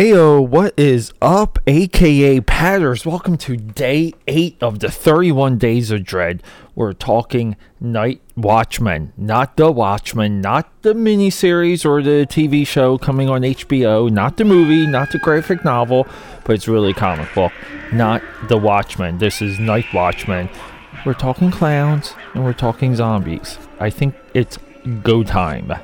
Ayo, what is up, aka Patters? Welcome to day eight of the 31 Days of Dread. We're talking Night Watchmen, not the Watchmen, not the miniseries or the TV show coming on HBO, not the movie, not the graphic novel, but it's really a comic book, not the Watchmen. This is Night Watchmen. We're talking clowns and we're talking zombies. I think it's go time.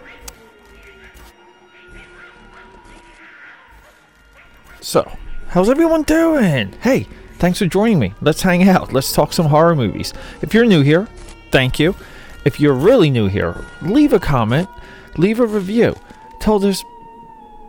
So, how's everyone doing? Hey, thanks for joining me. Let's hang out. Let's talk some horror movies. If you're new here, thank you. If you're really new here, leave a comment, leave a review. Tell this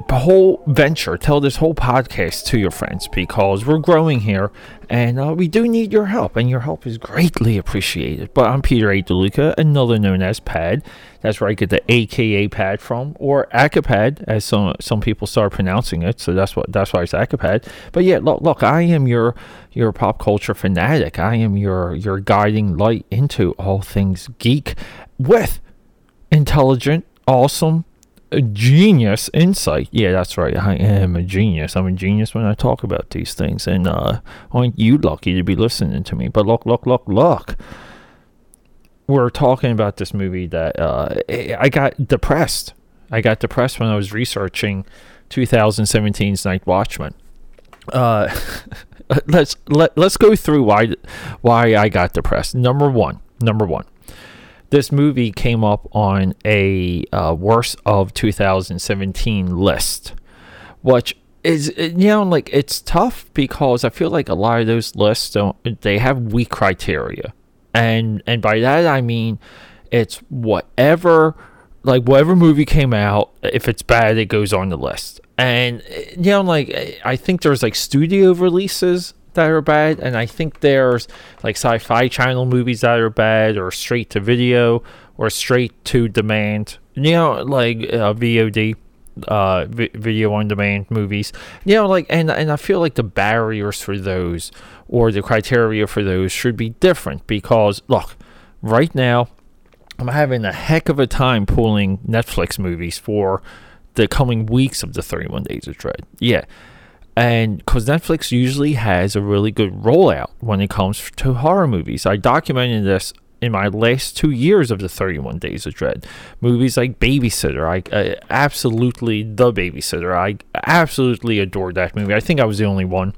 whole venture, tell this whole podcast to your friends because we're growing here and uh, we do need your help, and your help is greatly appreciated. But I'm Peter A. DeLuca, another known as Pad. That's where I get the AKA Pad from, or Acapad, as some some people start pronouncing it. So that's what that's why it's Acapad. But yeah, look, look, I am your your pop culture fanatic. I am your your guiding light into all things geek with intelligent, awesome, a genius insight. Yeah, that's right. I am a genius. I'm a genius when I talk about these things. And uh, aren't you lucky to be listening to me? But look, look, look, look. We're talking about this movie that uh, I got depressed. I got depressed when I was researching 2017's Night Watchman. Uh, let's let let's go through why why I got depressed. Number one, number one this movie came up on a uh, worst of 2017 list, which is you know like it's tough because I feel like a lot of those lists don't they have weak criteria, and and by that I mean it's whatever like whatever movie came out if it's bad it goes on the list. And you know like i think there's like studio releases that are bad, and I think there's like sci-fi channel movies that are bad, or straight to video, or straight to demand. You know, like uh, VOD, uh, vi- video on demand movies. You know, like and and I feel like the barriers for those or the criteria for those should be different because look, right now I'm having a heck of a time pulling Netflix movies for the coming weeks of the 31 Days of Dread. Yeah and because Netflix usually has a really good rollout when it comes to horror movies. I documented this in my last two years of the 31 Days of Dread. Movies like Babysitter, I uh, absolutely the Babysitter. I absolutely adored that movie. I think I was the only one.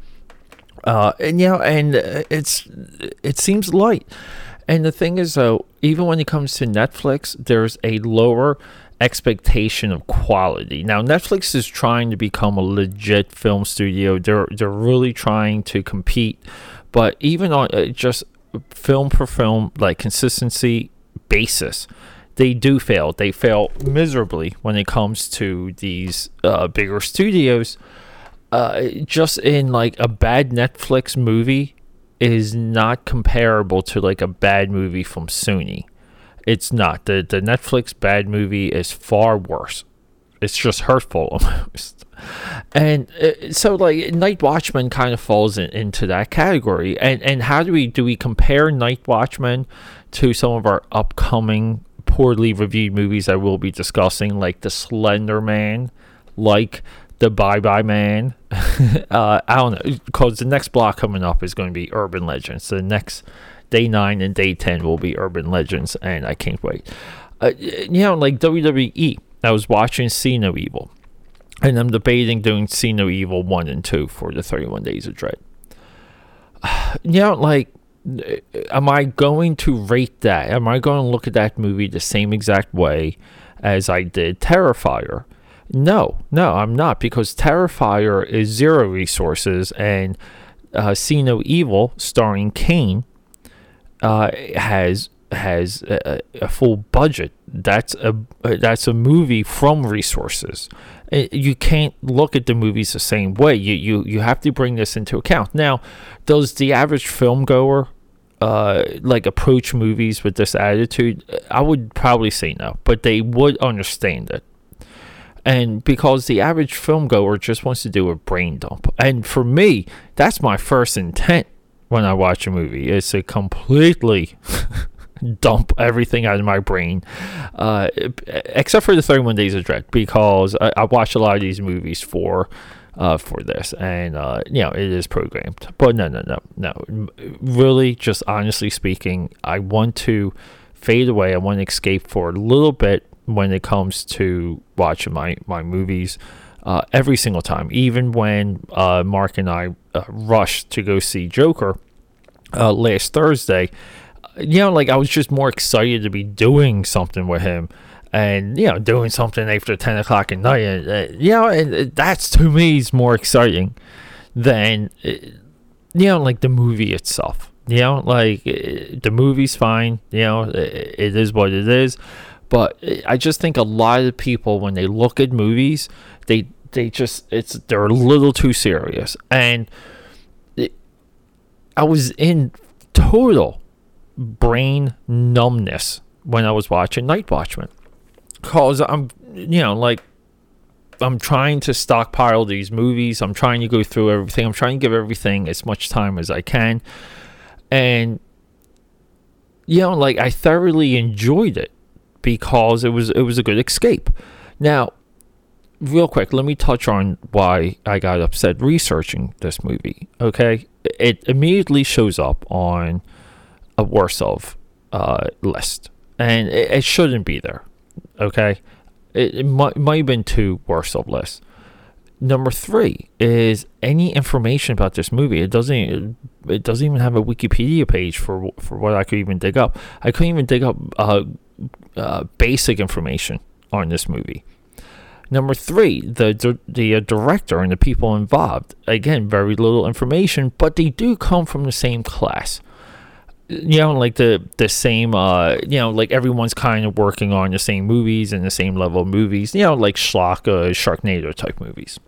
Uh, and yeah, and uh, it's it seems light. And the thing is, though, even when it comes to Netflix, there's a lower expectation of quality. Now Netflix is trying to become a legit film studio. They're they're really trying to compete, but even on uh, just film per film like consistency basis, they do fail. They fail miserably when it comes to these uh, bigger studios. Uh, just in like a bad Netflix movie is not comparable to like a bad movie from Sony. It's not. The the Netflix bad movie is far worse. It's just hurtful almost. And uh, so like Night Watchman kind of falls in, into that category. And and how do we do we compare Night Watchman to some of our upcoming poorly reviewed movies that we'll be discussing like The Slender Man, like The Bye Bye Man. uh, I don't know because the next block coming up is going to be Urban Legends. The next day nine and day 10 will be Urban Legends, and I can't wait. Uh, you know, like WWE, I was watching See No Evil, and I'm debating doing See No Evil 1 and 2 for the 31 Days of Dread. You know, like, am I going to rate that? Am I going to look at that movie the same exact way as I did Terrifier? No, no, I'm not because Terrifier is zero resources and uh, See No Evil, starring Kane, uh, has has a, a, full budget. That's a that's a movie from resources. Uh, you can't look at the movies the same way. You you you have to bring this into account. Now, does the average film goer uh, like approach movies with this attitude? I would probably say no, but they would understand it. And because the average film goer just wants to do a brain dump. And for me, that's my first intent when I watch a movie. is to completely dump everything out of my brain, uh, except for the 31 Days of Dread, because I, I watched a lot of these movies for. Uh, for this, and uh, you know it is programmed, but no, no, no, no. Really, just honestly speaking, I want to fade away. I want to escape for a little bit when it comes to watching my my movies. Uh, every single time, even when uh, Mark and I uh, rushed to go see Joker uh, last Thursday, you know, like I was just more excited to be doing something with him and, you know, doing something after 10 o'clock at night. Uh, you know, and uh, that's to me is more exciting than, uh, you know, like the movie itself. You know, like uh, the movie's fine, you know, it, it is what it is. But I just think a lot of people, when they look at movies, they, they just, it's, they're a little too serious. And it, I was in total brain numbness when I was watching Night Watchman. Cause I'm, you know, like I'm trying to stockpile these movies. I'm trying to go through everything. I'm trying to give everything as much time as I can. And you know, like I thoroughly enjoyed it because it was it was a good escape. Now, real quick, let me touch on why I got upset researching this movie. Okay, it immediately shows up on a worse of uh, list, and it, it, shouldn't be there. Okay, it, it might, might have been two worse of lists. Number three is any information about this movie. It doesn't. It doesn't even have a Wikipedia page for for what I could even dig up. I couldn't even dig up uh, uh, basic information on this movie. Number three, the the uh, director and the people involved. Again, very little information, but they do come from the same class you know, like the the same, uh, you know, like everyone's kind of working on the same movies and the same level of movies, you know, like schlock, uh, Sharknado type movies.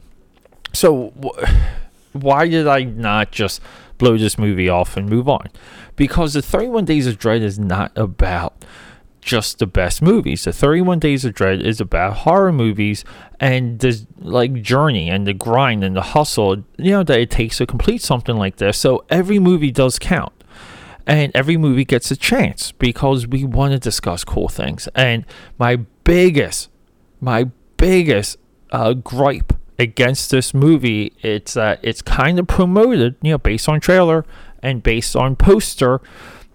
So, wh- why did I not just blow this movie off and move on? Because the 31 Days of Dread is not about just the best movies. The 31 Days of Dread is about horror movies and the like journey and the grind and the hustle, you know, that it takes to complete something like this. So every movie does count and every movie gets a chance because we want to discuss cool things. And my biggest, my biggest uh, gripe against this movie, it's uh, it's kind of promoted, you know, based on trailer and based on poster,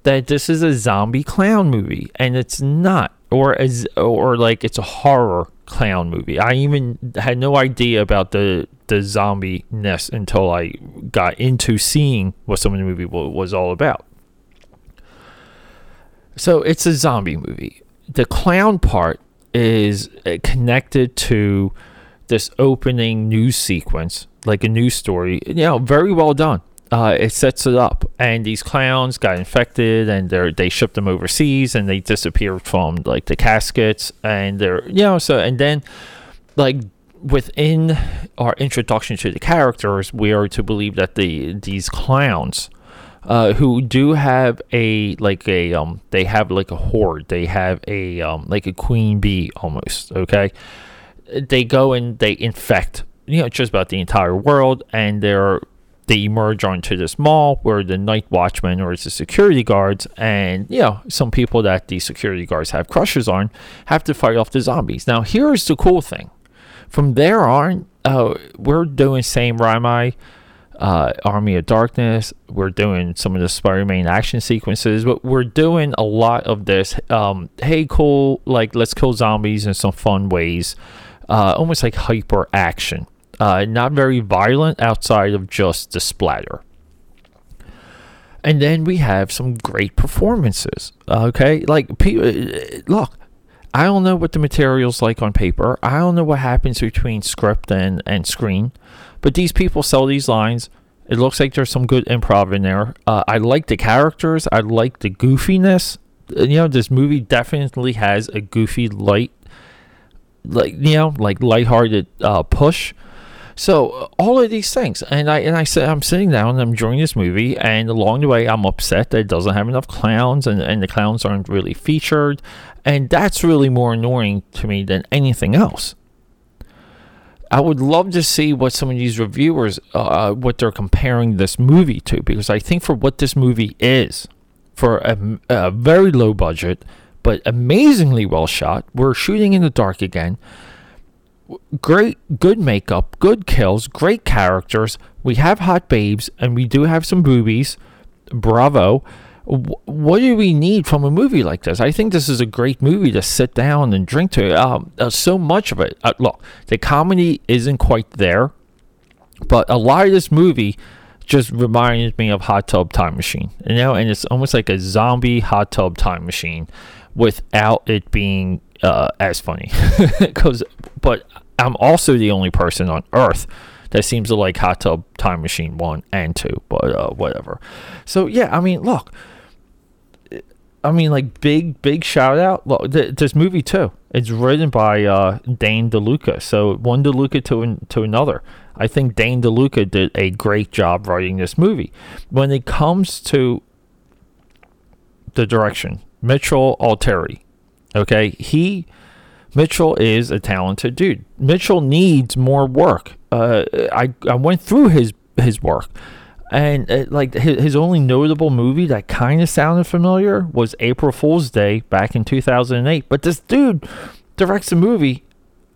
that this is a zombie clown movie, and it's not, or as or like it's a horror clown movie. I even had no idea about the the zombie ness until I got into seeing what some of the movie was all about. So it's a zombie movie. The clown part is uh, connected to this opening news sequence, like a news story. You know, very well done. Uh, it sets it up, and these clowns got infected, and they they shipped them overseas, and they disappeared from like the caskets, and they're you know so, and then like within our introduction to the characters, we are to believe that the these clowns uh, who do have a like a um they have like a horde. They have a um like a queen bee almost okay? They go and they infect you know just about the entire world and they're they emerge onto this mall where the night watchman or the security guards and you know some people that the security guards have crushes on have to fight off the zombies now here's the cool thing from there on uh, we're doing Sam Raimi uh, Army of Darkness. We're doing some of the Spider-Man action sequences, but we're doing a lot of this. Um, hey, cool! Like let's kill zombies in some fun ways, uh, almost like hyper action. Uh, not very violent outside of just the splatter. And then we have some great performances. Okay, like uh, look, I don't know what the material's like on paper. I don't know what happens between script and, and screen. But these people sell these lines. It looks like there's some good improv in there. Uh, I like the characters. I like the goofiness. You know, this movie definitely has a goofy, light, like you know, like lighthearted uh, push. So uh, all of these things, and I and I said I'm sitting down and I'm enjoying this movie, and along the way I'm upset that it doesn't have enough clowns, and and the clowns aren't really featured, and that's really more annoying to me than anything else. I would love to see what some of these reviewers, uh, what they're comparing this movie to, because I think for what this movie is, for a, a very low budget, but amazingly well shot. We're shooting in the dark again. Great, good makeup, good kills, great characters. We have hot babes, and we do have some boobies. Bravo what do we need from a movie like this? I think this is a great movie to sit down and drink to. Um, uh, so much of it. Uh, look, the comedy isn't quite there, but a lot of this movie just reminds me of Hot Tub Time Machine. You know, and it's almost like a zombie Hot Tub Time Machine without it being uh, as funny. Because, but I'm also the only person on Earth that seems to like Hot Tub Time Machine 1 and 2, but uh, whatever. So, yeah, I mean, look, I mean, like big, big shout out. Look, th- this movie too. It's written by uh, Dan DeLuca. So one DeLuca to to another. I think Dan DeLuca did a great job writing this movie. When it comes to the direction, Mitchell Altieri, okay, he Mitchell is a talented dude. Mitchell needs more work. Uh, I I went through his his work and uh, like his, his only notable movie that kind of sounded familiar was April Fool's Day back in 2008. But this dude directs a movie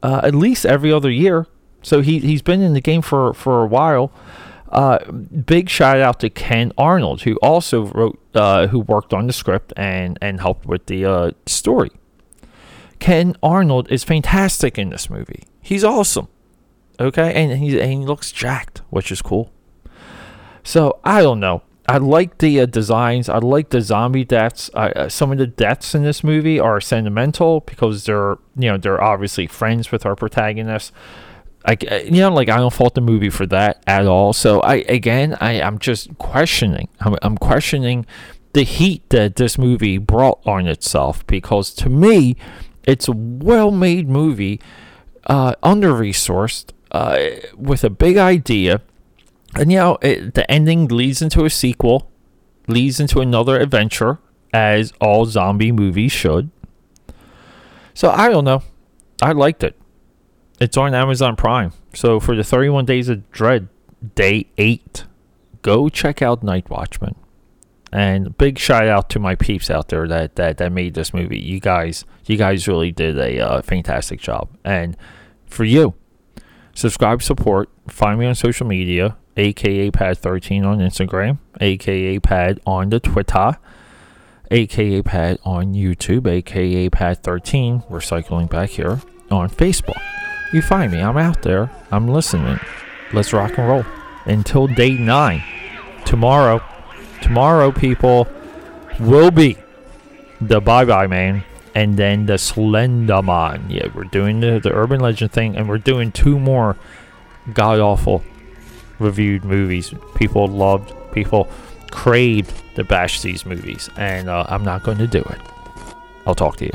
uh, at least every other year, so he he's been in the game for for a while. Uh, big shout out to Ken Arnold, who also wrote, uh, who worked on the script and and helped with the uh, story. Ken Arnold is fantastic in this movie. He's awesome. Okay, and he and he looks jacked, which is cool. So I don't know. I like the uh, designs. I like the zombie deaths. Uh, some of the deaths in this movie are sentimental because they're you know they're obviously friends with our protagonist. I uh, you know like I don't fault the movie for that at all. So I again I I'm just questioning. I'm, I'm questioning the heat that this movie brought on itself because to me it's a well-made movie, uh, under resourced, uh, with a big idea and you know, it, the ending leads into a sequel, leads into another adventure, as all zombie movies should. So I don't know. I liked it. It's on Amazon Prime. So for the 31 Days of Dread, day eight, go check out Night Watchman. And big shout out to my peeps out there that, that, that made this movie. You guys, you guys really did a uh, fantastic job. And for you, subscribe, support, find me on social media aka Pad13 on Instagram, aka Pad on the Twitter, aka Pad on YouTube, aka Pad13. We're cycling back here on Facebook. You find me, I'm out there, I'm listening. Let's rock and roll. Until day nine, tomorrow, tomorrow, people, will be the Bye Bye Man and then the Slenderman. Yeah, we're doing the, the urban legend thing, and we're doing two more god awful reviewed movies. People loved, people craved to bash these movies, and uh, I'm not going to do it. I'll talk to you.